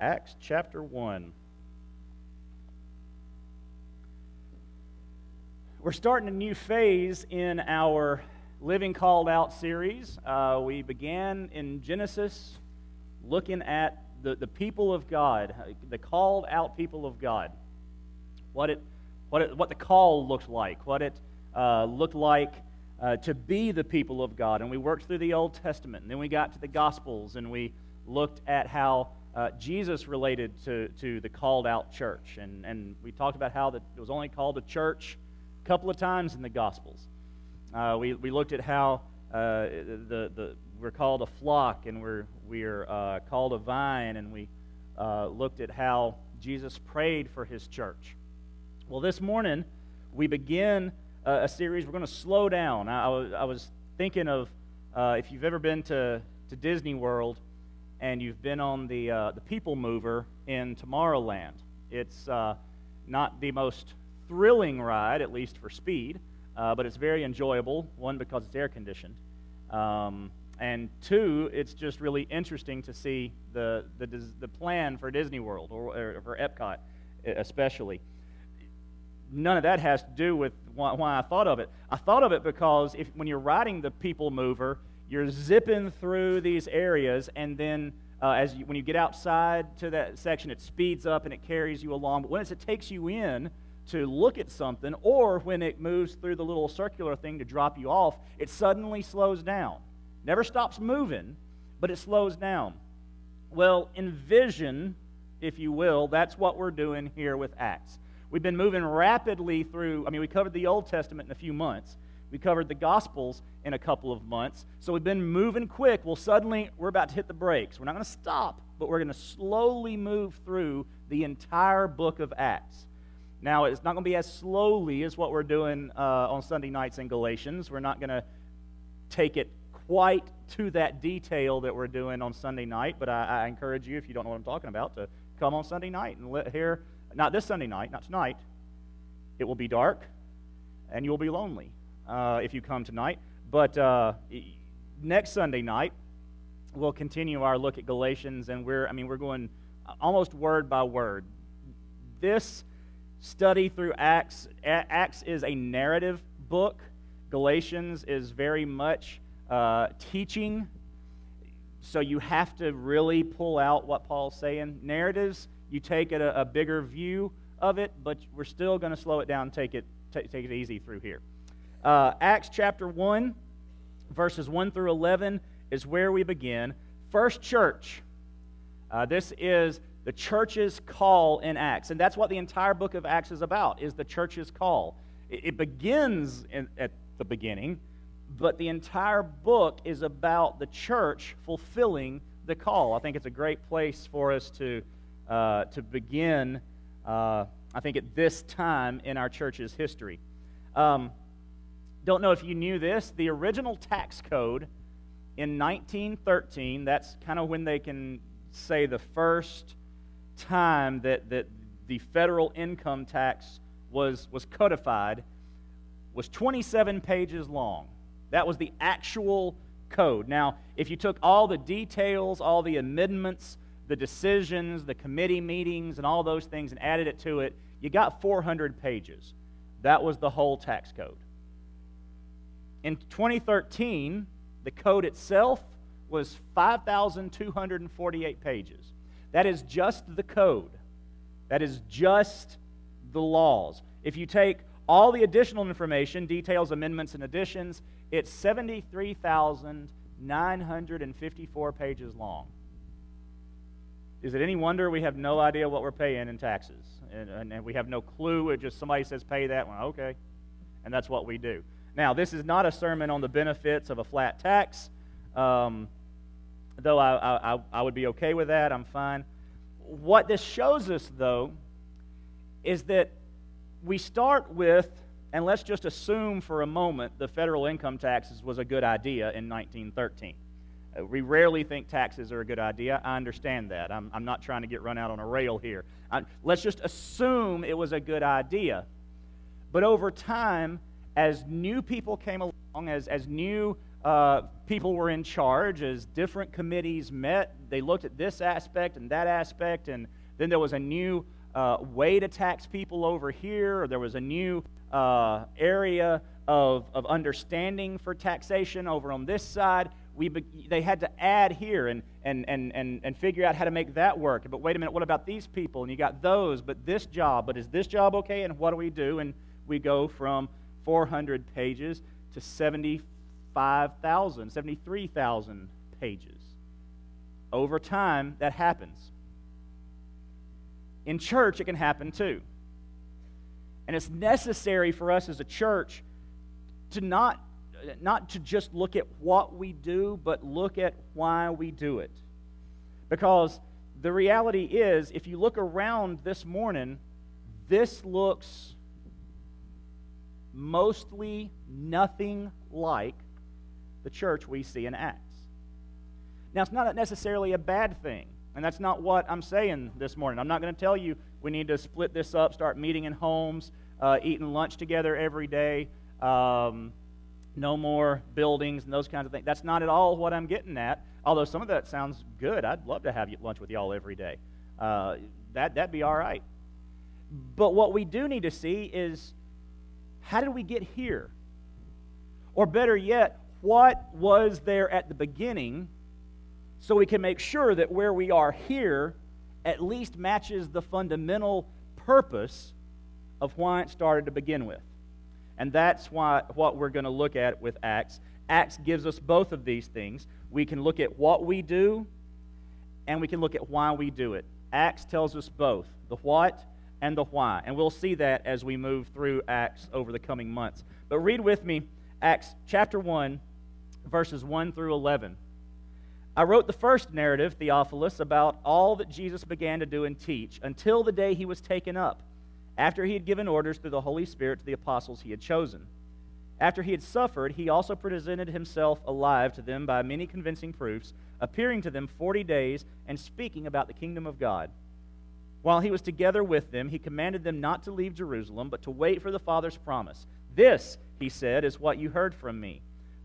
Acts chapter 1. We're starting a new phase in our Living Called Out series. Uh, we began in Genesis looking at the, the people of God, the called out people of God. What, it, what, it, what the call looked like, what it uh, looked like uh, to be the people of God. And we worked through the Old Testament, and then we got to the Gospels, and we looked at how uh, Jesus related to, to the called out church. And, and we talked about how that it was only called a church a couple of times in the Gospels. Uh, we, we looked at how uh, the, the, we're called a flock and we're, we're uh, called a vine, and we uh, looked at how Jesus prayed for his church. Well, this morning we begin a series. We're going to slow down. I, I, was, I was thinking of uh, if you've ever been to, to Disney World and you've been on the, uh, the People Mover in Tomorrowland. It's uh, not the most thrilling ride, at least for speed, uh, but it's very enjoyable. One, because it's air conditioned. Um, and two, it's just really interesting to see the, the, the plan for Disney World, or, or for Epcot especially. None of that has to do with why, why I thought of it. I thought of it because if, when you're riding the People Mover, you're zipping through these areas, and then uh, as you, when you get outside to that section, it speeds up and it carries you along. But once it takes you in to look at something, or when it moves through the little circular thing to drop you off, it suddenly slows down. Never stops moving, but it slows down. Well, envision, if you will, that's what we're doing here with Acts. We've been moving rapidly through, I mean, we covered the Old Testament in a few months. We covered the Gospels in a couple of months. So we've been moving quick. Well, suddenly we're about to hit the brakes. We're not going to stop, but we're going to slowly move through the entire book of Acts. Now, it's not going to be as slowly as what we're doing uh, on Sunday nights in Galatians. We're not going to take it quite to that detail that we're doing on Sunday night, but I, I, encourage you, if you don't know what I'm talking about, to come on Sunday night and let, hear, not this Sunday night, not tonight. It will be dark, and you'll be lonely uh, if you come tonight. But uh, next Sunday night, we'll continue our look at Galatians, and we're, I mean, we're going almost word by word. This study through Acts, Acts is a narrative book. Galatians is very much uh, teaching. So you have to really pull out what Paul's saying. Narratives, you take it a, a bigger view of it, but we're still going to slow it down, take it, t- take it easy through here. Uh, Acts chapter 1, verses 1 through 11 is where we begin. First church. Uh, this is the church's call in Acts. And that's what the entire book of Acts is about, is the church's call. It, it begins in, at the beginning, but the entire book is about the church fulfilling the call. I think it's a great place for us to, uh, to begin, uh, I think, at this time in our church's history. Um, don't know if you knew this. The original tax code in 1913, that's kind of when they can say the first time that, that the federal income tax was, was codified, was 27 pages long. That was the actual code. Now, if you took all the details, all the amendments, the decisions, the committee meetings, and all those things and added it to it, you got 400 pages. That was the whole tax code. In 2013, the code itself was 5,248 pages. That is just the code. That is just the laws. If you take all the additional information, details, amendments, and additions, it's 73,954 pages long. Is it any wonder we have no idea what we're paying in taxes? And, and, and we have no clue. It just somebody says pay that. one. okay. And that's what we do. Now, this is not a sermon on the benefits of a flat tax, um, though I, I, I would be okay with that. I'm fine. What this shows us, though, is that we start with, and let's just assume for a moment the federal income taxes was a good idea in 1913. Uh, we rarely think taxes are a good idea. I understand that. I'm, I'm not trying to get run out on a rail here. I, let's just assume it was a good idea. But over time, as new people came along, as, as new uh, people were in charge, as different committees met, they looked at this aspect and that aspect, and then there was a new uh, way to tax people over here, or there was a new uh, area of, of understanding for taxation over on this side. We be, they had to add here and, and, and, and, and figure out how to make that work. But wait a minute, what about these people? And you got those, but this job, but is this job okay? And what do we do? And we go from 400 pages to 75,000, 73,000 pages. Over time, that happens. In church, it can happen too. And it's necessary for us as a church to not, not to just look at what we do, but look at why we do it. Because the reality is, if you look around this morning, this looks mostly nothing like the church we see in Acts. Now, it's not necessarily a bad thing, and that's not what I'm saying this morning. I'm not going to tell you we need to split this up, start meeting in homes, uh, eating lunch together every day, um, no more buildings and those kinds of things. That's not at all what I'm getting at, although some of that sounds good. I'd love to have lunch with y'all every day. Uh, that, that'd be all right. But what we do need to see is how did we get here? Or better yet, what was there at the beginning so we can make sure that where we are here at least matches the fundamental purpose of why it started to begin with. And that's why, what we're going to look at with Acts. Acts gives us both of these things. We can look at what we do, and we can look at why we do it. Acts tells us both the what and the why. And we'll see that as we move through Acts over the coming months. But read with me Acts chapter 1, verses 1 through 11. I wrote the first narrative, Theophilus, about all that Jesus began to do and teach until the day he was taken up, after he had given orders through the Holy Spirit to the apostles he had chosen. After he had suffered, he also presented himself alive to them by many convincing proofs, appearing to them forty days and speaking about the kingdom of God. While he was together with them, he commanded them not to leave Jerusalem, but to wait for the Father's promise. This, he said, is what you heard from me.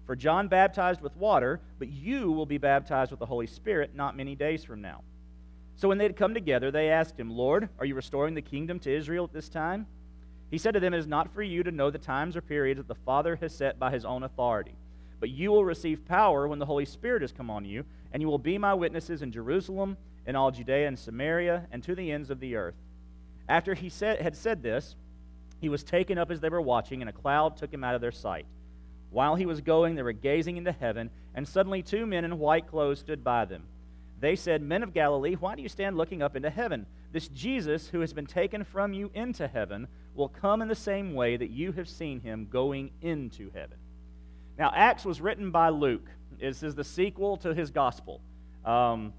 For John baptized with water, but you will be baptized with the Holy Spirit not many days from now. So when they had come together, they asked him, Lord, are you restoring the kingdom to Israel at this time? He said to them, It is not for you to know the times or periods that the Father has set by his own authority. But you will receive power when the Holy Spirit has come on you, and you will be my witnesses in Jerusalem, in all Judea and Samaria, and to the ends of the earth. After he said, had said this, he was taken up as they were watching, and a cloud took him out of their sight. While he was going, they were gazing into heaven, and suddenly two men in white clothes stood by them. They said, Men of Galilee, why do you stand looking up into heaven? This Jesus, who has been taken from you into heaven, will come in the same way that you have seen him going into heaven. Now, Acts was written by Luke. This is the sequel to his gospel. Um,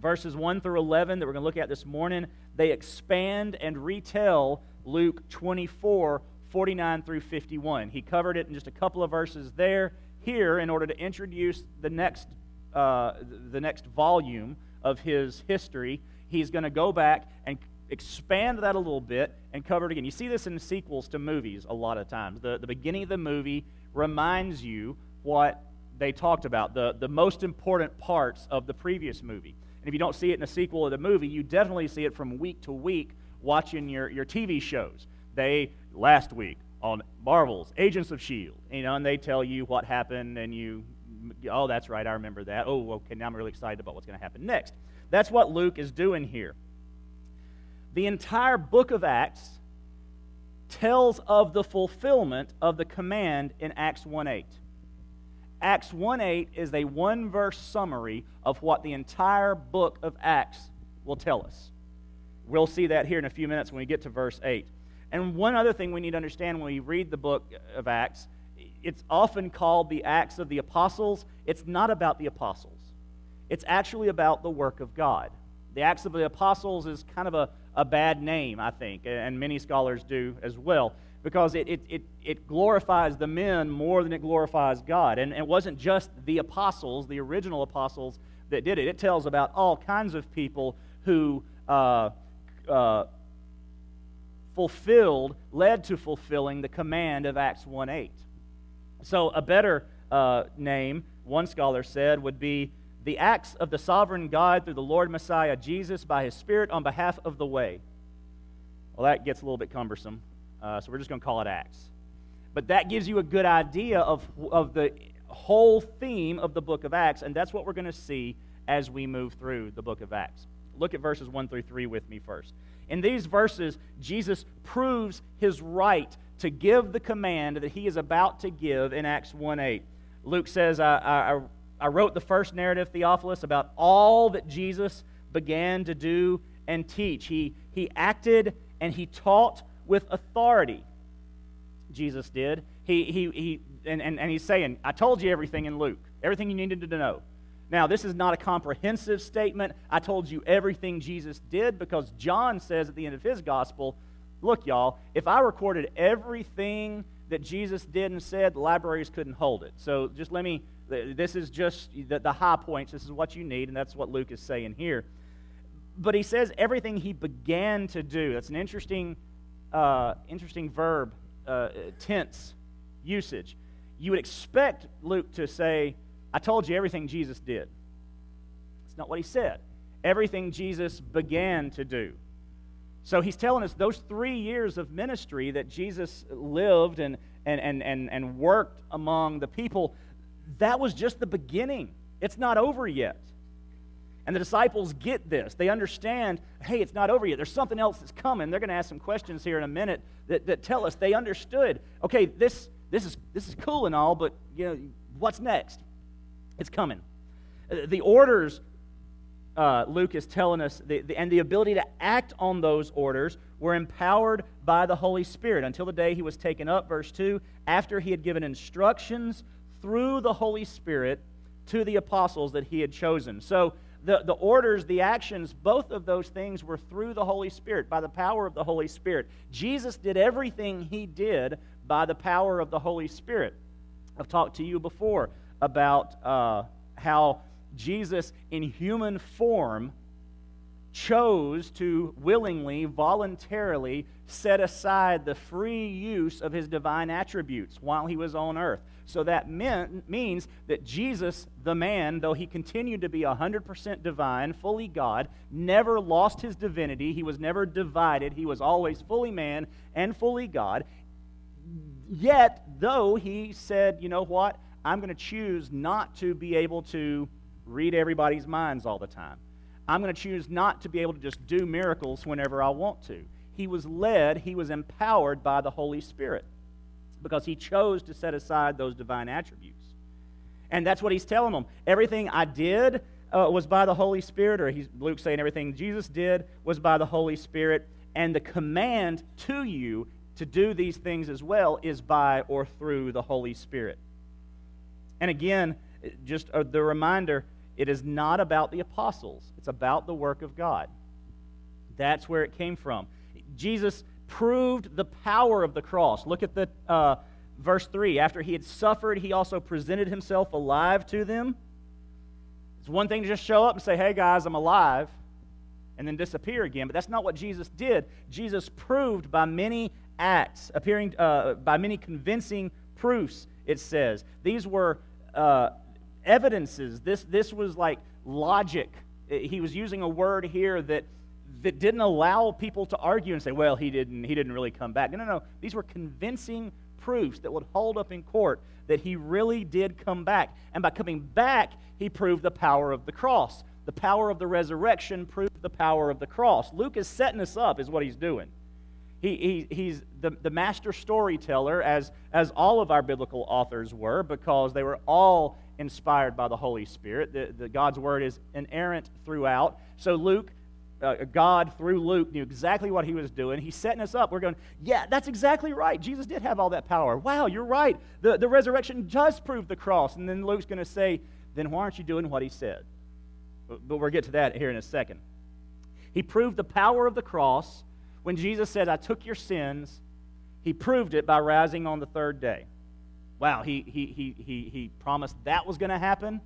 verses 1 through 11 that we're going to look at this morning, they expand and retell Luke 24 49 through 51. He covered it in just a couple of verses there. Here, in order to introduce the next, uh, the next volume of his history, he's going to go back and expand that a little bit and cover it again. You see this in sequels to movies a lot of times. The, the beginning of the movie reminds you what they talked about, the, the most important parts of the previous movie. And if you don't see it in a sequel of the movie, you definitely see it from week to week watching your, your TV shows. They last week on Marvel's Agents of S.H.I.E.L.D., you know, and they tell you what happened, and you, oh, that's right, I remember that. Oh, okay, now I'm really excited about what's going to happen next. That's what Luke is doing here. The entire book of Acts tells of the fulfillment of the command in Acts 1 8. Acts 1 8 is a one verse summary of what the entire book of Acts will tell us. We'll see that here in a few minutes when we get to verse 8. And one other thing we need to understand when we read the book of Acts, it's often called the Acts of the Apostles. It's not about the apostles, it's actually about the work of God. The Acts of the Apostles is kind of a, a bad name, I think, and many scholars do as well, because it, it, it, it glorifies the men more than it glorifies God. And it wasn't just the apostles, the original apostles, that did it. It tells about all kinds of people who uh, uh, fulfilled, led to fulfilling the command of Acts 1 8. So, a better uh, name, one scholar said, would be the acts of the sovereign God through the Lord Messiah Jesus by his Spirit on behalf of the way. Well, that gets a little bit cumbersome, uh, so we're just going to call it Acts. But that gives you a good idea of, of the whole theme of the book of Acts, and that's what we're going to see as we move through the book of Acts. Look at verses 1 through 3 with me first. In these verses, Jesus proves his right to give the command that he is about to give in Acts 1 8. Luke says, I, I, I wrote the first narrative, Theophilus, about all that Jesus began to do and teach. He, he acted and he taught with authority. Jesus did. He, he, he, and, and, and he's saying, I told you everything in Luke, everything you needed to know. Now, this is not a comprehensive statement. I told you everything Jesus did because John says at the end of his gospel, look, y'all, if I recorded everything that Jesus did and said, the libraries couldn't hold it. So just let me, this is just the, the high points. This is what you need, and that's what Luke is saying here. But he says everything he began to do. That's an interesting, uh, interesting verb, uh, tense usage. You would expect Luke to say, I told you everything Jesus did. It's not what he said. Everything Jesus began to do. So he's telling us those three years of ministry that Jesus lived and, and, and, and, and worked among the people, that was just the beginning. It's not over yet. And the disciples get this. They understand, hey, it's not over yet. There's something else that's coming. They're going to ask some questions here in a minute that, that tell us they understood, okay, this, this, is, this is cool and all, but you know, what's next? It's coming. Uh, the orders, uh, Luke is telling us, the, the, and the ability to act on those orders were empowered by the Holy Spirit until the day he was taken up, verse 2, after he had given instructions through the Holy Spirit to the apostles that he had chosen. So, the, the orders, the actions, both of those things were through the Holy Spirit, by the power of the Holy Spirit. Jesus did everything he did by the power of the Holy Spirit. I've talked to you before about uh, how Jesus, in human form, chose to willingly, voluntarily set aside the free use of his divine attributes while he was on earth. So that meant, means that Jesus, the man, though he continued to be 100% divine, fully God, never lost his divinity. He was never divided. He was always fully man and fully God. Yet, though he said, you know what? I'm going to choose not to be able to read everybody's minds all the time. I'm going to choose not to be able to just do miracles whenever I want to. He was led, he was empowered by the Holy Spirit because he chose to set aside those divine attributes. And that's what he's telling them. Everything I did uh, was by the Holy Spirit, or he's, Luke's saying everything Jesus did was by the Holy Spirit. And the command to you to do these things as well is by or through the Holy Spirit. And again, just the reminder it is not about the apostles, it's about the work of God. That's where it came from. Jesus proved the power of the cross. Look at the uh, verse 3. After he had suffered, he also presented himself alive to them. It's one thing to just show up and say, hey guys, I'm alive, and then disappear again. But that's not what Jesus did. Jesus proved by many acts, appearing uh, by many convincing proofs, it says. These were uh, evidences. This, this was like logic. He was using a word here that, that didn't allow people to argue and say, well, he didn't, he didn't really come back. No, no, no. These were convincing proofs that would hold up in court that he really did come back. And by coming back, he proved the power of the cross. The power of the resurrection proved the power of the cross. Luke is setting us up, is what he's doing. He, he, he's the, the master storyteller, as, as all of our biblical authors were, because they were all inspired by the Holy Spirit. The, the God's word is inerrant throughout. So Luke, uh, God through Luke, knew exactly what he was doing. He's setting us up. We're going, yeah, that's exactly right. Jesus did have all that power. Wow, you're right. The, the resurrection does prove the cross. And then Luke's going to say, then why aren't you doing what he said? But, but we'll get to that here in a second. He proved the power of the cross when Jesus said, I took your sins, he proved it by rising on the third day. Wow, he, he, he, he, he promised that was going to happen.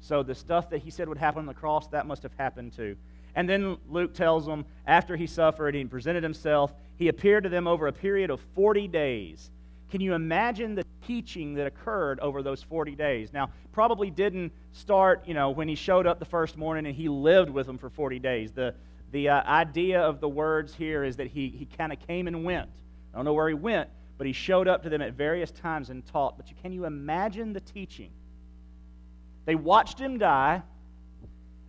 So the stuff that he said would happen on the cross, that must have happened too. And then Luke tells them after he suffered, he presented himself, he appeared to them over a period of 40 days, Can you imagine the teaching that occurred over those 40 days? Now, probably didn't start, you know, when he showed up the first morning and he lived with them for 40 days. The, the uh, idea of the words here is that he, he kind of came and went. I don't know where he went, but he showed up to them at various times and taught. But you, can you imagine the teaching? They watched him die.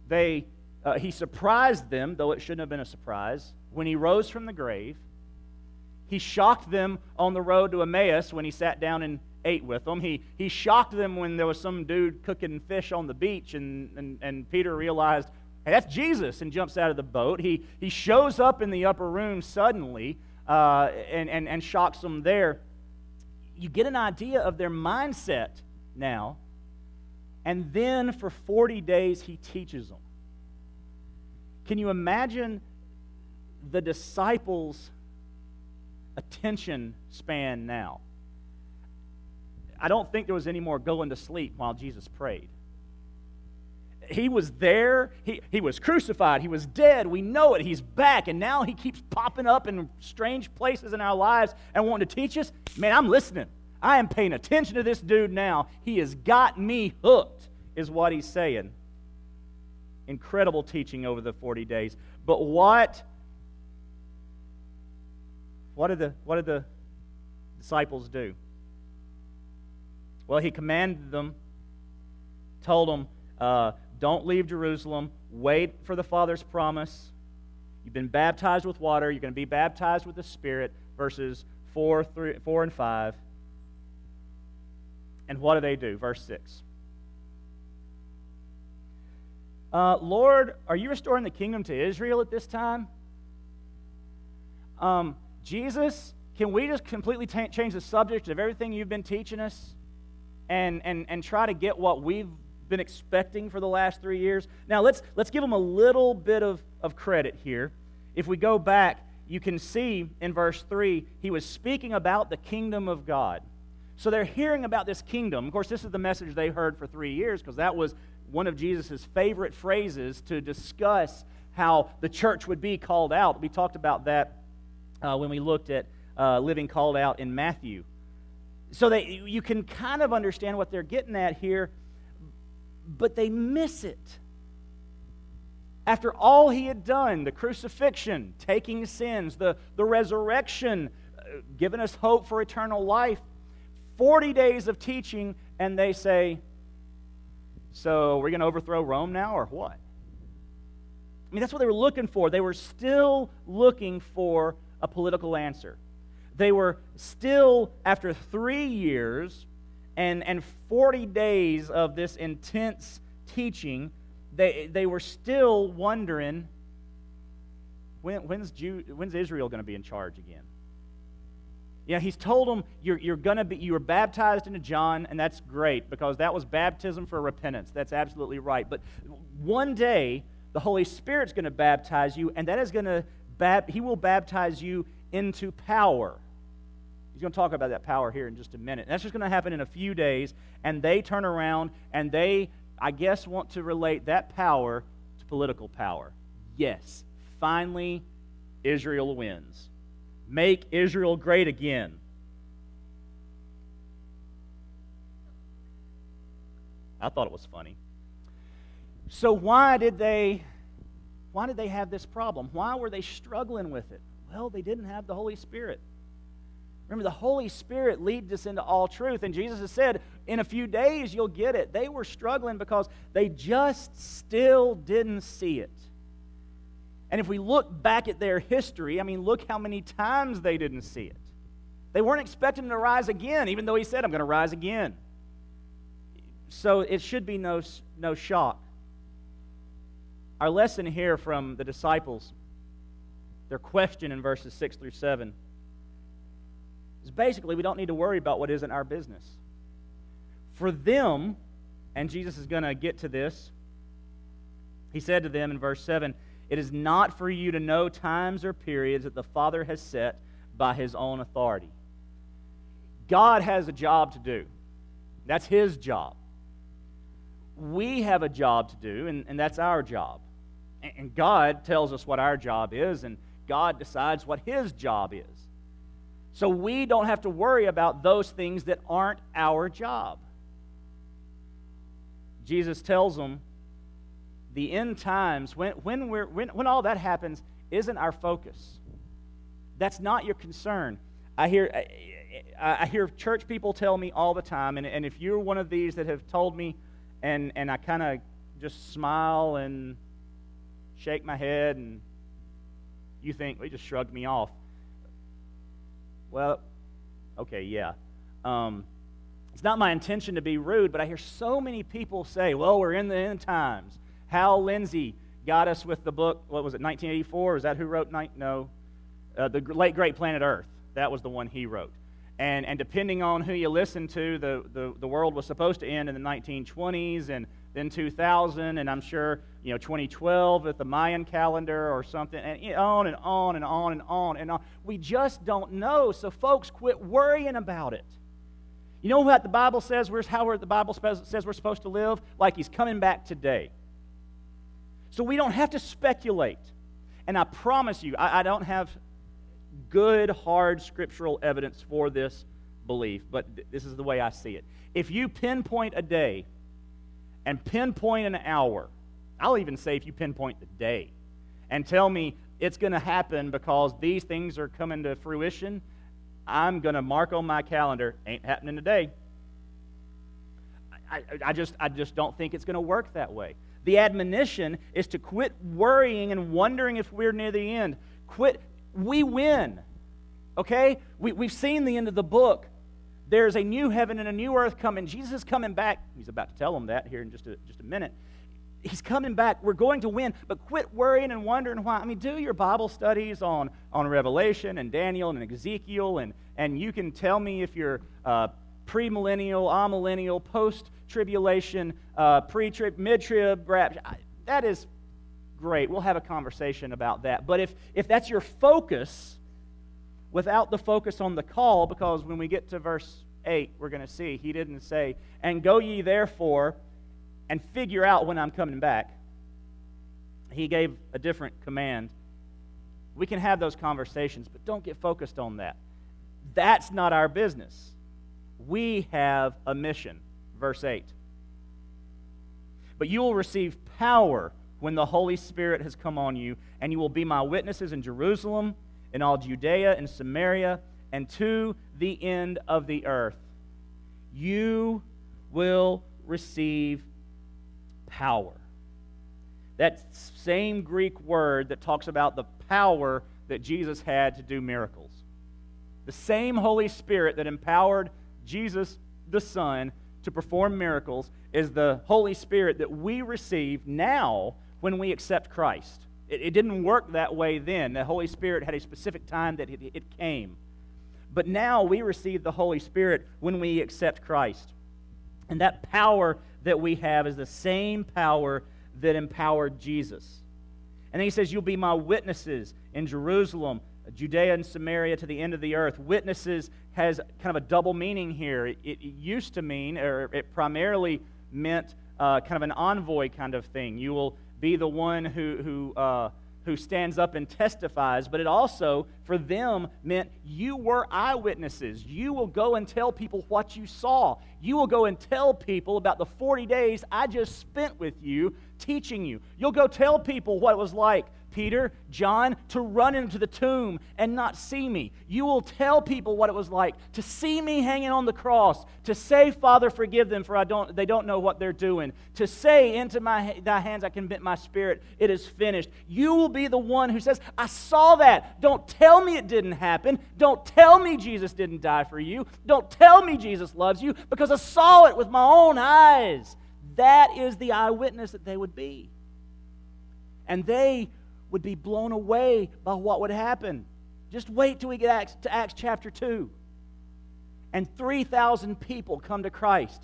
They, uh, he surprised them, though it shouldn't have been a surprise, when he rose from the grave. He shocked them on the road to Emmaus when he sat down and ate with them. He, he shocked them when there was some dude cooking fish on the beach, and, and, and Peter realized, hey, that's Jesus, and jumps out of the boat. He, he shows up in the upper room suddenly uh, and, and, and shocks them there. You get an idea of their mindset now. And then for 40 days, he teaches them. Can you imagine the disciples' attention span now? I don't think there was any more going to sleep while Jesus prayed. He was there. He, he was crucified. He was dead. We know it. He's back. And now he keeps popping up in strange places in our lives and wanting to teach us. Man, I'm listening. I am paying attention to this dude now. He has got me hooked, is what he's saying. Incredible teaching over the 40 days. But what what did the what did the disciples do? Well, he commanded them, told them, uh, don't leave Jerusalem. Wait for the Father's promise. You've been baptized with water. You're going to be baptized with the Spirit. Verses 4, 3, 4 and 5. And what do they do? Verse 6. Uh, Lord, are you restoring the kingdom to Israel at this time? Um, Jesus, can we just completely t- change the subject of everything you've been teaching us and, and, and try to get what we've been expecting for the last three years? Now, let's, let's give them a little bit of, of credit here. If we go back, you can see in verse 3, he was speaking about the kingdom of God. So they're hearing about this kingdom. Of course, this is the message they heard for three years because that was one of Jesus' favorite phrases to discuss how the church would be called out. We talked about that uh, when we looked at uh, living called out in Matthew. So they, you can kind of understand what they're getting at here, but they miss it. After all he had done, the crucifixion, taking sins, the, the resurrection, uh, giving us hope for eternal life, 40 days of teaching, and they say, So we're going to overthrow Rome now, or what? I mean, that's what they were looking for. They were still looking for a political answer. They were still, after three years and, and 40 days of this intense teaching, they, they were still wondering when, when's, Jew, when's Israel going to be in charge again? Yeah, he's told them you're, you're going to be you were baptized into John, and that's great because that was baptism for repentance. That's absolutely right. But one day the Holy Spirit's going to baptize you, and that is going to he will baptize you into power. He's going to talk about that power here in just a minute. And that's just going to happen in a few days, and they turn around and they, I guess, want to relate that power to political power. Yes, finally, Israel wins. Make Israel great again. I thought it was funny. So why did they why did they have this problem? Why were they struggling with it? Well, they didn't have the Holy Spirit. Remember, the Holy Spirit leads us into all truth. And Jesus has said, in a few days you'll get it. They were struggling because they just still didn't see it. And if we look back at their history, I mean, look how many times they didn't see it. They weren't expecting him to rise again, even though he said, I'm going to rise again. So it should be no, no shock. Our lesson here from the disciples, their question in verses 6 through 7, is basically we don't need to worry about what isn't our business. For them, and Jesus is going to get to this, he said to them in verse 7 It is not for you to know times or periods that the Father has set by his own authority. God has a job to do, that's his job. We have a job to do, and, and that's our job. And God tells us what our job is, and God decides what his job is. So we don't have to worry about those things that aren't our job. Jesus tells them the end times, when, when, we're, when, when all that happens, isn't our focus. That's not your concern. I hear, I, I hear church people tell me all the time, and, and if you're one of these that have told me, and, and I kind of just smile and shake my head, and you think, they just shrugged me off. Well, okay, yeah. Um, it's not my intention to be rude, but I hear so many people say, well, we're in the end times. Hal Lindsey got us with the book, what was it, 1984? Is that who wrote? No. Uh, the late Great Planet Earth. That was the one he wrote. And, and depending on who you listen to, the, the, the world was supposed to end in the 1920s and then 2000, and I'm sure, you know, 2012 with the Mayan calendar or something, and on and on and on and on and on. We just don't know. So, folks, quit worrying about it. You know what the Bible says? Where's how the Bible says we're supposed to live? Like He's coming back today. So we don't have to speculate. And I promise you, I, I don't have good, hard scriptural evidence for this belief, but th- this is the way I see it. If you pinpoint a day and pinpoint an hour, I'll even say if you pinpoint the day and tell me it's going to happen because these things are coming to fruition, I'm going to mark on my calendar, ain't happening today. I, I, just, I just don't think it's going to work that way. The admonition is to quit worrying and wondering if we're near the end. Quit we win. Okay? We, we've seen the end of the book. There's a new heaven and a new earth coming. Jesus is coming back. He's about to tell them that here in just a, just a minute. He's coming back. We're going to win, but quit worrying and wondering why. I mean, do your Bible studies on, on Revelation and Daniel and Ezekiel, and, and you can tell me if you're uh, premillennial, amillennial, post tribulation, uh, pre trib, mid trib, rapture. That is great. We'll have a conversation about that. But if, if that's your focus, without the focus on the call, because when we get to verse 8, we're going to see, he didn't say, And go ye therefore and figure out when I'm coming back. He gave a different command. We can have those conversations, but don't get focused on that. That's not our business. We have a mission. Verse 8. But you will receive power when the Holy Spirit has come on you, and you will be my witnesses in Jerusalem, in all Judea and Samaria, and to the end of the earth. You will receive power. That same Greek word that talks about the power that Jesus had to do miracles. The same Holy Spirit that empowered Jesus the Son to perform miracles is the Holy Spirit that we receive now when we accept Christ. It, it, didn't work that way then. The Holy Spirit had a specific time that it, it came. But now we receive the Holy Spirit when we accept Christ. And that power that we have is the same power that empowered Jesus. And he says, You'll be my witnesses in Jerusalem, Judea, and Samaria to the end of the earth. Witnesses has kind of a double meaning here. It, it used to mean, or it primarily meant uh, kind of an envoy kind of thing. You will be the one who, who, uh, who stands up and testifies, but it also, for them, meant you were eyewitnesses. You will go and tell people what you saw. You will go and tell people about the 40 days I just spent with you teaching you. You'll go tell people what it was like Peter, John, to run into the tomb and not see me. You will tell people what it was like to see me hanging on the cross, to say, Father, forgive them, for I don't, they don't know what they're doing, to say, Into my, thy hands I commit my spirit, it is finished. You will be the one who says, I saw that. Don't tell me it didn't happen. Don't tell me Jesus didn't die for you. Don't tell me Jesus loves you, because I saw it with my own eyes. That is the eyewitness that they would be. And they would be blown away by what would happen. Just wait till we get Acts, to Acts chapter 2. And 3,000 people come to Christ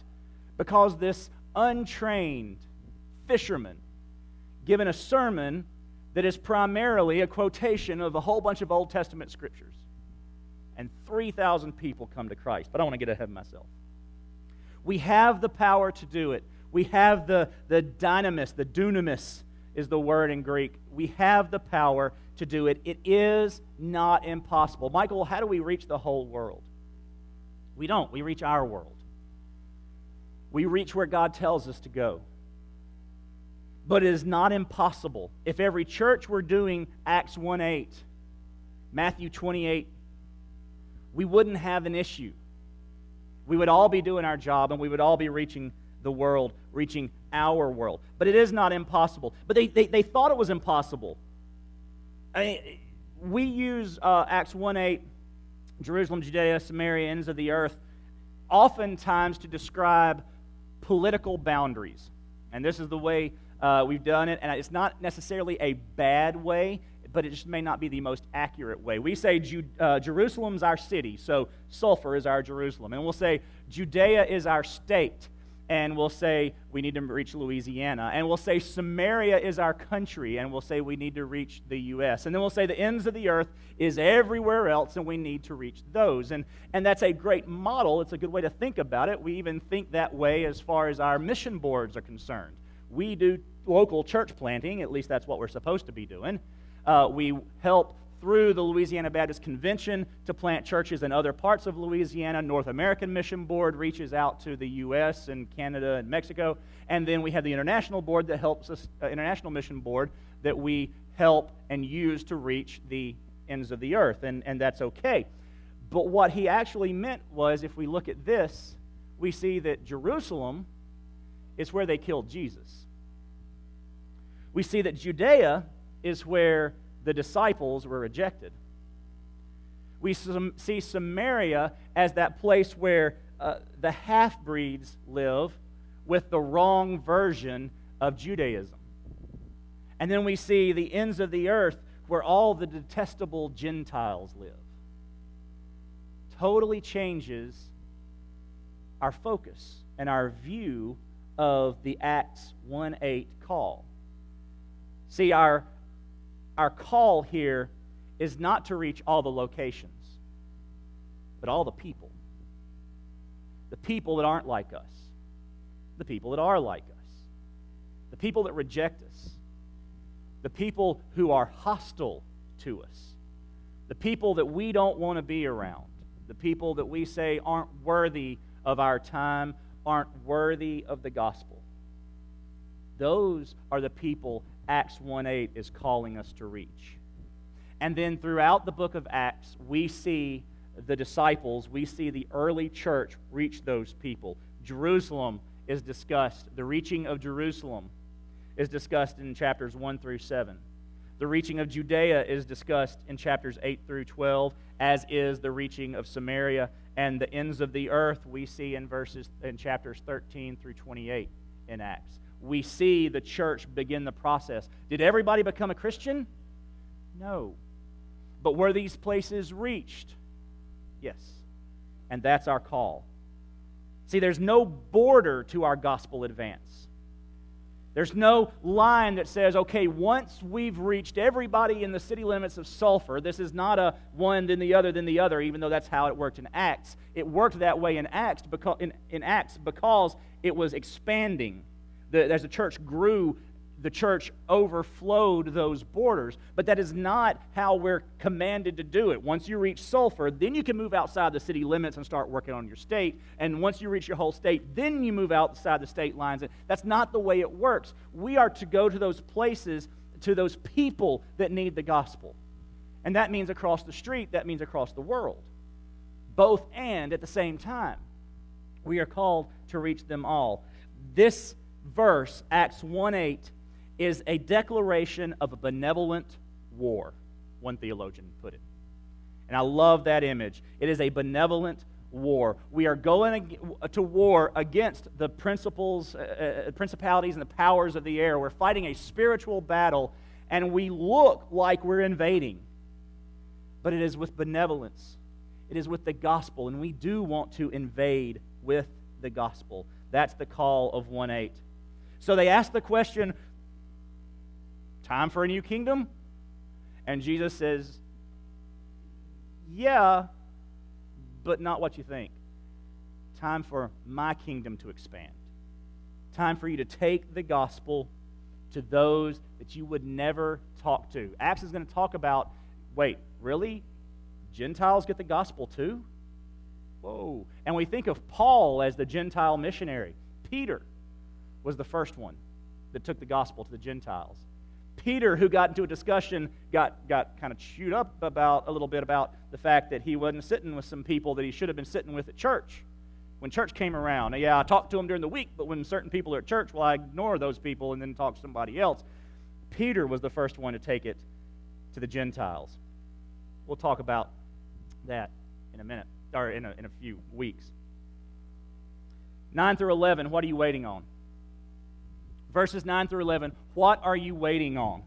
because this untrained fisherman given a sermon that is primarily a quotation of a whole bunch of Old Testament scriptures. And 3,000 people come to Christ. But I want to get ahead of myself. We have the power to do it. We have the, the dynamis, the dunamis is the word in Greek. We have the power to do it. It is not impossible. Michael, how do we reach the whole world? We don't. We reach our world. We reach where God tells us to go. But it is not impossible. If every church were doing Acts 1 8, Matthew 28, we wouldn't have an issue. We would all be doing our job and we would all be reaching the world, reaching our world. But it is not impossible. But they, they, they thought it was impossible. I mean, we use uh, Acts 1 8, Jerusalem, Judea, Samaria, ends of the earth, oftentimes to describe political boundaries. And this is the way uh, we've done it. And it's not necessarily a bad way, but it just may not be the most accurate way. We say Ju- uh, Jerusalem's our city, so Sulphur is our Jerusalem. And we'll say Judea is our state, and we'll say we need to reach Louisiana. And we'll say Samaria is our country, and we'll say we need to reach the U.S. And then we'll say the ends of the earth is everywhere else, and we need to reach those. And, and that's a great model. It's a good way to think about it. We even think that way as far as our mission boards are concerned. We do local church planting, at least that's what we're supposed to be doing. Uh, we help through the Louisiana Baptist Convention to plant churches in other parts of Louisiana. North American Mission Board reaches out to the U.S. and Canada and Mexico. And then we have the International Board that helps us, uh, International Mission Board, that we help and use to reach the ends of the earth. And, and that's okay. But what he actually meant was if we look at this, we see that Jerusalem is where they killed Jesus. We see that Judea is where the disciples were rejected. We see Samaria as that place where uh, the half breeds live with the wrong version of Judaism. And then we see the ends of the earth where all the detestable Gentiles live. Totally changes our focus and our view of the Acts 1 8 call. See, our our call here is not to reach all the locations, but all the people. The people that aren't like us, the people that are like us, the people that reject us, the people who are hostile to us, the people that we don't want to be around, the people that we say aren't worthy of our time, aren't worthy of the gospel. Those are the people Acts 1 8 is calling us to reach. And then throughout the book of Acts, we see the disciples, we see the early church reach those people. Jerusalem is discussed. The reaching of Jerusalem is discussed in chapters 1 through 7. The reaching of Judea is discussed in chapters 8 through 12, as is the reaching of Samaria and the ends of the earth we see in verses in chapters 13 through 28 in Acts we see the church begin the process. Did everybody become a Christian? No. But were these places reached? Yes. And that's our call. See, there's no border to our gospel advance. There's no line that says, okay, once we've reached everybody in the city limits of Sulphur, this is not a one, then the other, then the other, even though that's how it worked in Acts. It worked that way in Acts because, in, in Acts because it was expanding the, as the church grew, the church overflowed those borders. But that is not how we're commanded to do it. Once you reach Sulphur, then you can move outside the city limits and start working on your state. And once you reach your whole state, then you move outside the state lines. That's not the way it works. We are to go to those places, to those people that need the gospel. And that means across the street, that means across the world. Both and at the same time. We are called to reach them all. This verse, Acts 1 8, is a declaration of a benevolent war, one theologian put it. And I love that image. It is a benevolent war. We are going to war against the principles, uh, uh, principalities and the powers of the air. We're fighting a spiritual battle, and we look like we're invading. But it is with benevolence, it is with the gospel, and we do want to invade with the gospel. That's the call of 1 8. So they ask the question, Time for a new kingdom? And Jesus says, Yeah, but not what you think. Time for my kingdom to expand. Time for you to take the gospel to those that you would never talk to. Acts is going to talk about wait, really? Gentiles get the gospel too? Whoa. And we think of Paul as the Gentile missionary. Peter was the first one that took the gospel to the Gentiles. Peter, who got into a discussion, got, got kind of chewed up about a little bit about the fact that he wasn't sitting with some people that he should have been sitting with at church. When church came around, yeah, I talked to him during the week, but when certain people are at church, well, I ignore those people and then talk to somebody else. Peter was the first one to take it to the Gentiles. We'll talk about that in a minute, or in a, in a few weeks. 9 through 11, what are you waiting on? Verses 9 through 11, what are you waiting on?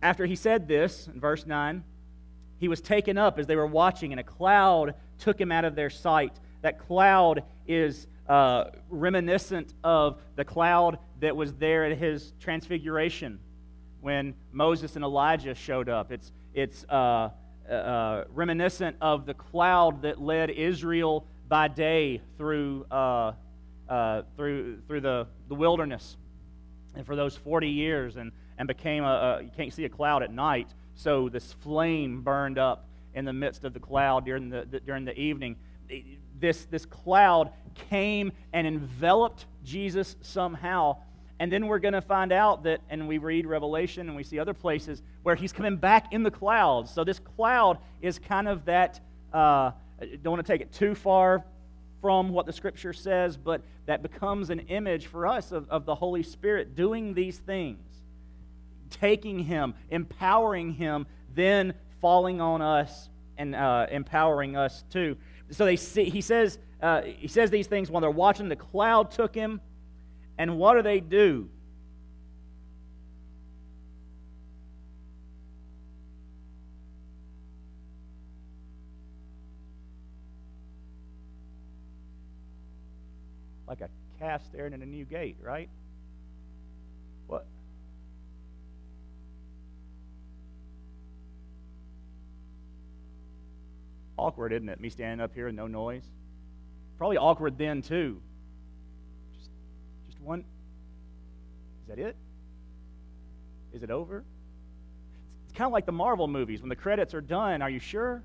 After he said this, in verse 9, he was taken up as they were watching, and a cloud took him out of their sight. That cloud is uh, reminiscent of the cloud that was there at his transfiguration when Moses and Elijah showed up. It's, it's uh, uh, uh reminiscent of the cloud that led Israel by day through, uh, through, through the, the wilderness and for those 40 years and, and became a, a, you can't see a cloud at night, so this flame burned up in the midst of the cloud during the, the during the evening. This, this cloud came and enveloped Jesus somehow. And then we're going to find out that, and we read Revelation and we see other places where he's coming back in the clouds. So this cloud is kind of that, uh, don't want to take it too far from what the scripture says, but that becomes an image for us of, of the Holy Spirit doing these things, taking him, empowering him, then falling on us and uh, empowering us too. So they see, he says, uh, he says these things while they're watching. The cloud took him, and what do they do? Like there and in a new gate, right? What? Awkward, isn't it? Me standing up here and no noise. Probably awkward then too. Just, just one. Is that it? Is it over? It's kind of like the Marvel movies. When the credits are done, are you sure?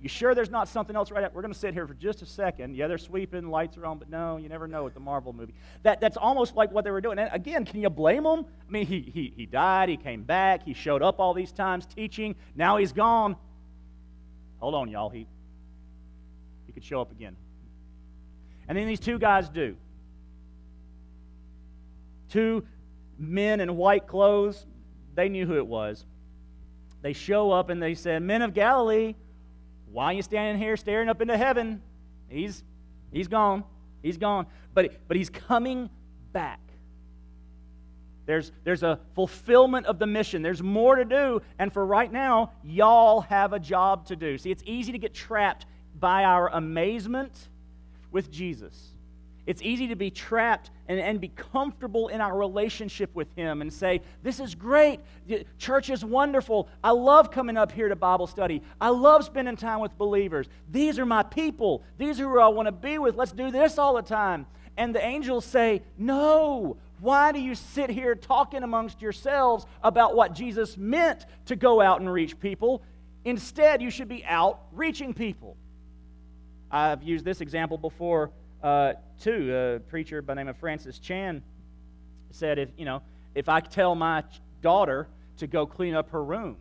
You sure there's not something else right up? We're going to sit here for just a second. Yeah, they're sweeping, lights are on, but no, you never know with the Marvel movie. That, that's almost like what they were doing. And again, can you blame them? I mean, he, he, he died, he came back, he showed up all these times teaching. Now he's gone. Hold on, y'all. He, he could show up again. And then these two guys do. Two men in white clothes, they knew who it was. They show up and they said, Men of Galilee, why are you standing here staring up into heaven? He's, he's gone. He's gone. But, but he's coming back. There's, there's a fulfillment of the mission. There's more to do. And for right now, y'all have a job to do. See, it's easy to get trapped by our amazement with Jesus. It's easy to be trapped and, and be comfortable in our relationship with Him and say, This is great. Church is wonderful. I love coming up here to Bible study. I love spending time with believers. These are my people. These are who I want to be with. Let's do this all the time. And the angels say, No. Why do you sit here talking amongst yourselves about what Jesus meant to go out and reach people? Instead, you should be out reaching people. I've used this example before uh, too. A preacher by the name of Francis Chan said, if, you know, if I tell my daughter to go clean up her room,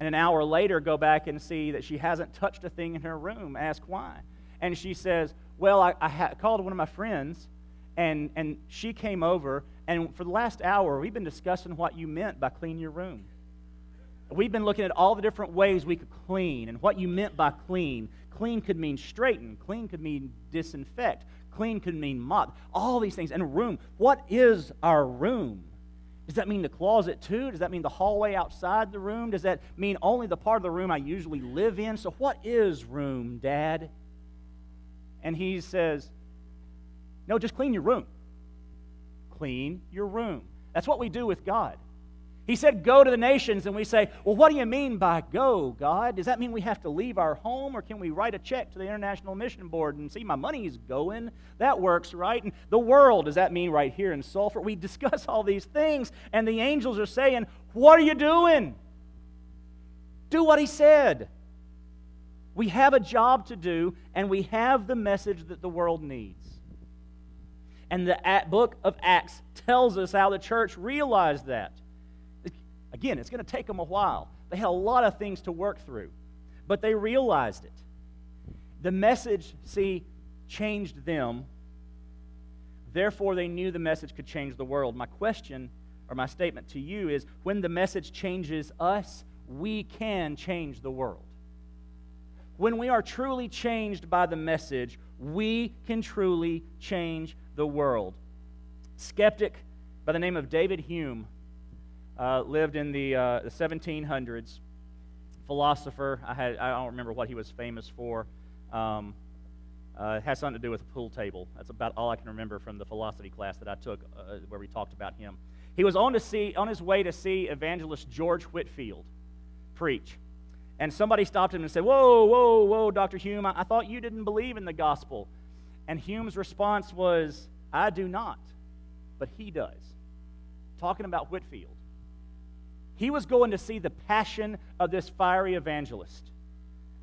and an hour later go back and see that she hasn't touched a thing in her room, ask why. And she says, Well, I, I ha- called one of my friends, and, and she came over, and for the last hour, we've been discussing what you meant by clean your room. We've been looking at all the different ways we could clean and what you meant by clean. Clean could mean straighten, clean could mean disinfect, clean could mean mop. All these things. And room. What is our room? Does that mean the closet too? Does that mean the hallway outside the room? Does that mean only the part of the room I usually live in? So, what is room, Dad? And he says, No, just clean your room. Clean your room. That's what we do with God. He said, Go to the nations, and we say, Well, what do you mean by go, God? Does that mean we have to leave our home, or can we write a check to the International Mission Board and see my money's going? That works, right? And the world, does that mean right here in Sulphur? We discuss all these things, and the angels are saying, What are you doing? Do what He said. We have a job to do, and we have the message that the world needs. And the book of Acts tells us how the church realized that. Again, it's going to take them a while. They had a lot of things to work through, but they realized it. The message, see, changed them. Therefore, they knew the message could change the world. My question or my statement to you is when the message changes us, we can change the world. When we are truly changed by the message, we can truly change the world. Skeptic by the name of David Hume uh, lived in the, uh, the 1700s. Philosopher. I, had, I don't remember what he was famous for. Um, uh, it has something to do with a pool table. That's about all I can remember from the philosophy class that I took uh, where we talked about him. He was on, to see, on his way to see evangelist George Whitefield preach. And somebody stopped him and said, Whoa, whoa, whoa, Dr. Hume, I, I thought you didn't believe in the gospel. And Hume's response was, I do not, but he does. Talking about Whitefield. He was going to see the passion of this fiery evangelist.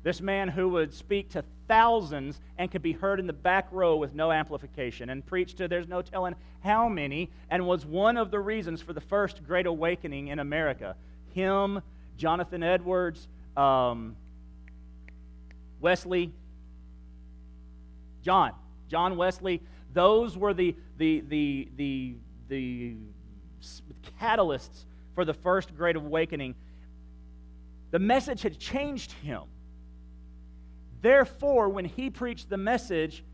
This man who would speak to thousands and could be heard in the back row with no amplification and preach to there's no telling how many, and was one of the reasons for the first great awakening in America. Him, Jonathan Edwards, um, Wesley, John, John Wesley, those were the, the, the, the, the catalysts for the first great awakening, the message had changed him. Therefore, when he preached the message,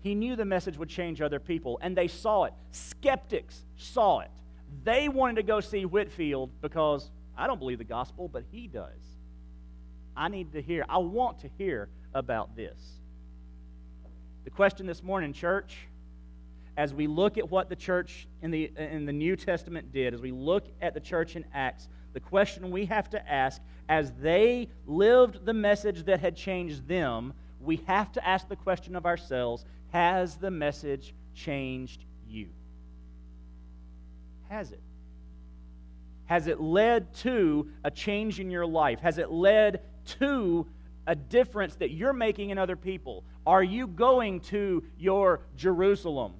he knew the message would change other people, and they saw it. Skeptics saw it. They wanted to go see Whitefield because I don't believe the gospel, but he does. I need to hear, I want to hear about this. The question this morning, church, as we look at what the church in the, in the New Testament did, as we look at the church in Acts, the question we have to ask as they lived the message that had changed them, we have to ask the question of ourselves Has the message changed you? Has it? Has it led to a change in your life? Has it led to a difference that you're making in other people? Are you going to your Jerusalem?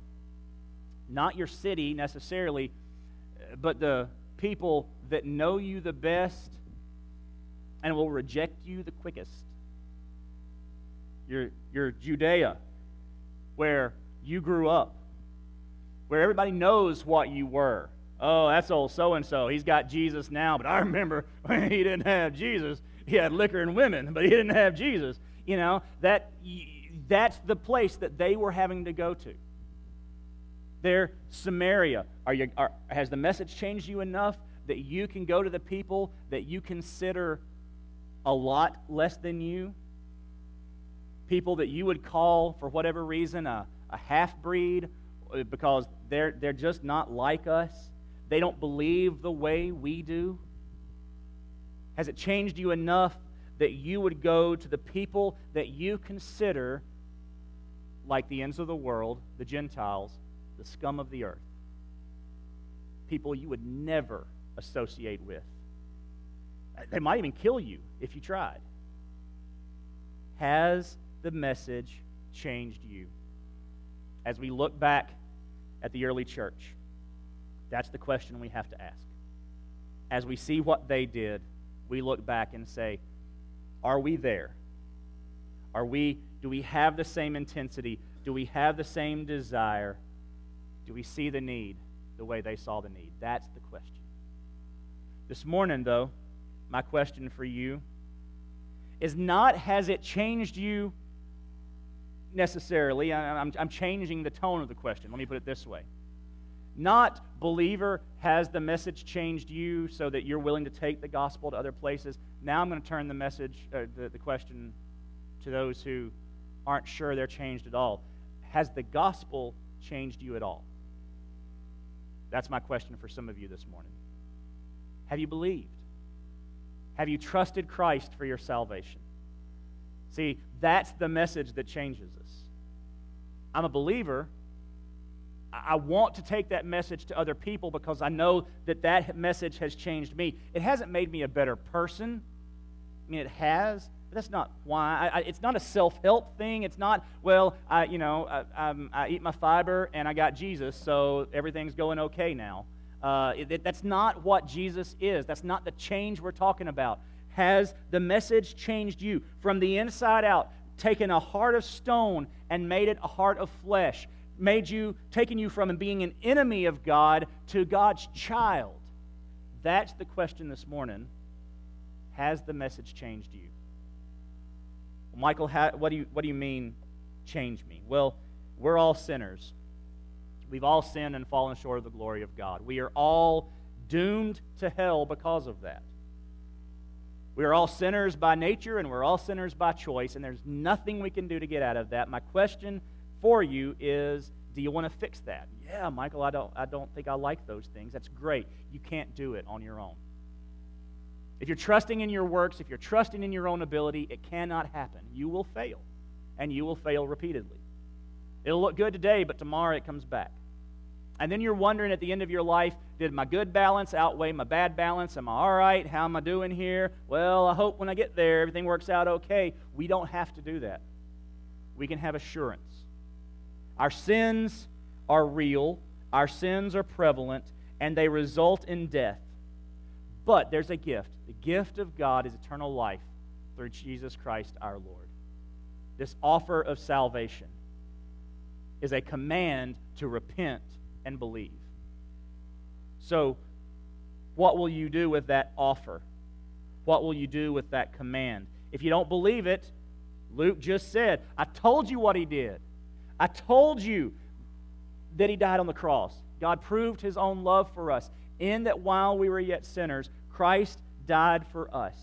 Not your city necessarily, but the people that know you the best and will reject you the quickest. Your, your Judea, where you grew up, where everybody knows what you were. Oh, that's old so and so. He's got Jesus now, but I remember when he didn't have Jesus. He had liquor and women, but he didn't have Jesus. You know, that, that's the place that they were having to go to there, Samaria. Are you, are, has the message changed you enough that you can go to the people that you consider a lot less than you? People that you would call, for whatever reason, a, a half breed uh, because they're, they're just not like us. They don't believe the way we do. Has it changed you enough that you would go to the people that you consider like the ends of the world, the Gentiles, the scum of the earth, people you would never associate with. Uh, they might even kill you if you tried. Has the message changed you? As we look back at the early church, that's the question we have to ask. As we see what they did, we look back and say, are we there? Are we do we have the same intensity? Do we have the same desire? Do we see the need the way they saw the need? That's the question. This morning, though, my question for you is not has it changed you necessarily. I'm, I'm changing the tone of the question. Let me put it this way. Not, believer, has the message changed you so that you're willing to take the gospel to other places? Now I'm going to turn the message, uh, the, the question to those who aren't sure they're changed at all. Has the gospel changed you at all? That's my question for some of you this morning. Have you believed? Have you trusted Christ for your salvation? See, that's the message that changes us. I'm a believer. I want to take that message to other people because I know that that message has changed me. It hasn't made me a better person. I mean, it has, but that's not why. I, I, it's not a self-help thing. It's not, well, I, you know, I, I, eat my fiber and I got Jesus, so everything's going okay now. Uh, it, that's not what Jesus is. That's not the change we're talking about. Has the message changed you from the inside out? Taken a heart of stone and made it a heart of flesh? Made you, taken you from being an enemy of God to God's child? That's the question this morning. Has the message changed you? Michael, what, do you, what do you mean, change me? Well, we're all sinners. We've all sinned and fallen short of the glory of God. We are all doomed to hell because of that. We are all sinners by nature and we're all sinners by choice, and there's nothing we can do to get out of that. My question for you is do you want to fix that? Yeah, Michael, I don't, I don't think I like those things. That's great. You can't do it on your own. If you're trusting in your works, if you're trusting in your own ability, it cannot happen. You will fail, and you will fail repeatedly. It'll look good today, but tomorrow it comes back. And then you're wondering at the end of your life, did my good balance outweigh my bad balance? Am I all right? How am I doing here? Well, I hope when I get there everything works out okay. We don't have to do that. We can have assurance. Our sins are real, our sins are prevalent, and they result in death. But there's a gift. The gift of God is eternal life through Jesus Christ our Lord. This offer of salvation is a command to repent and believe. So, what will you do with that offer? What will you do with that command? If you don't believe it, Luke just said, I told you what he did. I told you that he died on the cross. God proved his own love for us in that while we were yet sinners, Christ died for us.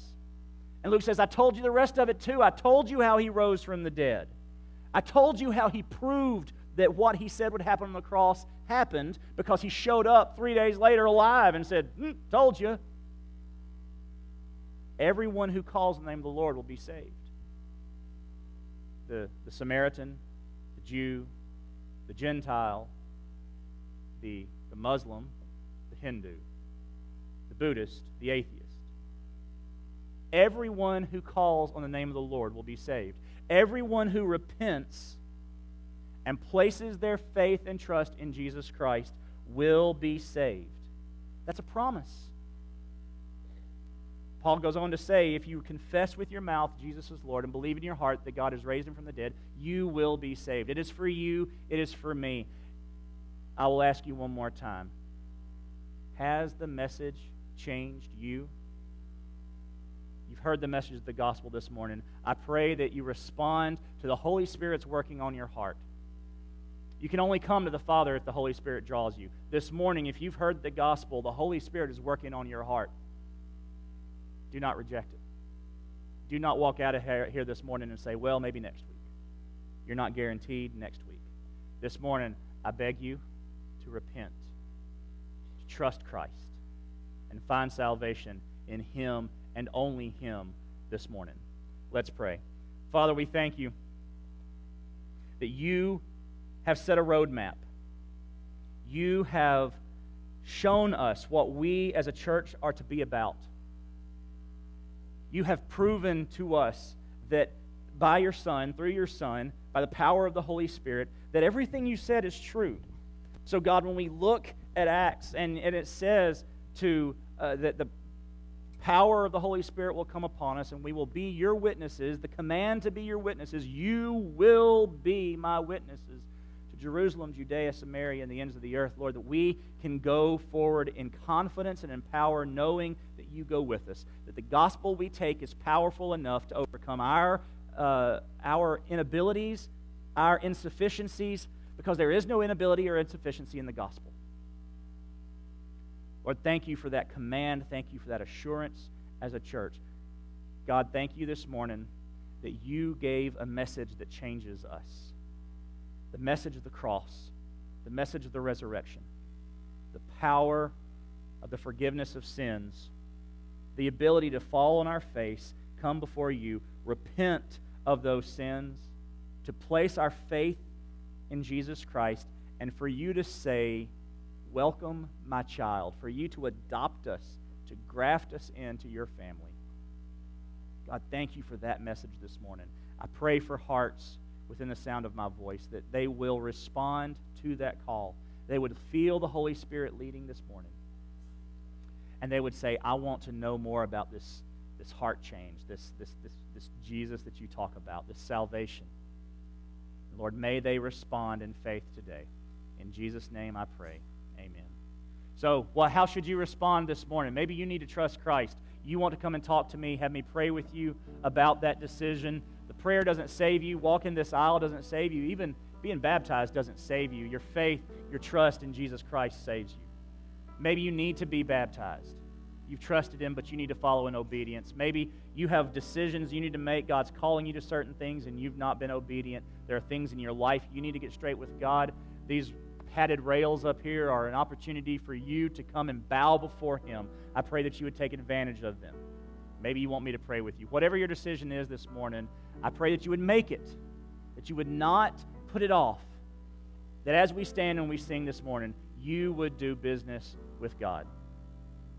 And Luke says, I told you the rest of it too. I told you how he rose from the dead. I told you how he proved that what he said would happen on the cross happened because he showed up three days later alive and said, mm, Told you. Everyone who calls the name of the Lord will be saved. The, the Samaritan, the Jew, the Gentile, the, the Muslim, Hindu, the Buddhist, the atheist. Everyone who calls on the name of the Lord will be saved. Everyone who repents and places their faith and trust in Jesus Christ will be saved. That's a promise. Paul goes on to say if you confess with your mouth Jesus is Lord and believe in your heart that God has raised him from the dead, you will be saved. It is for you, it is for me. I will ask you one more time Has the message changed you? You've heard the message of the gospel this morning. I pray that you respond to the Holy Spirit's working on your heart. You can only come to the Father if the Holy Spirit draws you. This morning, if you've heard the gospel, the Holy Spirit is working on your heart. Do not reject it. Do not walk out of here this morning and say, well, maybe next week. You're not guaranteed next week. This morning, I beg you to repent, trust Christ, and find salvation in Him and only Him this morning. Let's pray. Father, we thank you that you have set a roadmap. You have shown us what we as a church are to be about. You have proven to us that by your Son, through your Son, by the power of the Holy Spirit, that everything you said is true. So, God, when we look at Acts and, and it says to uh, that the power of the Holy Spirit will come upon us and we will be your witnesses, the command to be your witnesses, you will be my witnesses to Jerusalem, Judea, Samaria, and the ends of the earth, Lord, that we can go forward in confidence and in power, knowing that you go with us, that the gospel we take is powerful enough to overcome our, uh, our inabilities, our insufficiencies, because there is no inability or insufficiency in the gospel. Lord, thank you for that command. Thank you for that assurance as a church. God, thank you this morning that you gave a message that changes us the message of the cross, the message of the resurrection, the power of the forgiveness of sins the ability to fall on our face, come before you, repent of those sins, to place our faith in Jesus Christ, and for you to say, Welcome, my child, for you to adopt us, to graft us into your family. God, thank you for that message this morning. I pray for hearts within the sound of my voice that they will respond to that call. They would feel the Holy Spirit leading this morning. And they would say, I want to know more about this, this heart change, this, this, this, this Jesus that you talk about, this salvation. Lord, may they respond in faith today. In Jesus' name I pray. So, well, how should you respond this morning? Maybe you need to trust Christ. You want to come and talk to me, have me pray with you about that decision. The prayer doesn't save you. Walking this aisle doesn't save you. Even being baptized doesn't save you. Your faith, your trust in Jesus Christ saves you. Maybe you need to be baptized. You've trusted Him, but you need to follow in obedience. Maybe you have decisions you need to make. God's calling you to certain things, and you've not been obedient. There are things in your life you need to get straight with God. These padded rails up here are an opportunity for you to come and bow before Him. I pray that you would take advantage of them. Maybe you want me to pray with you. Whatever your decision is this morning, I pray that you would make it, that you would not put it off, that as we stand and we sing this morning, you would do business with God.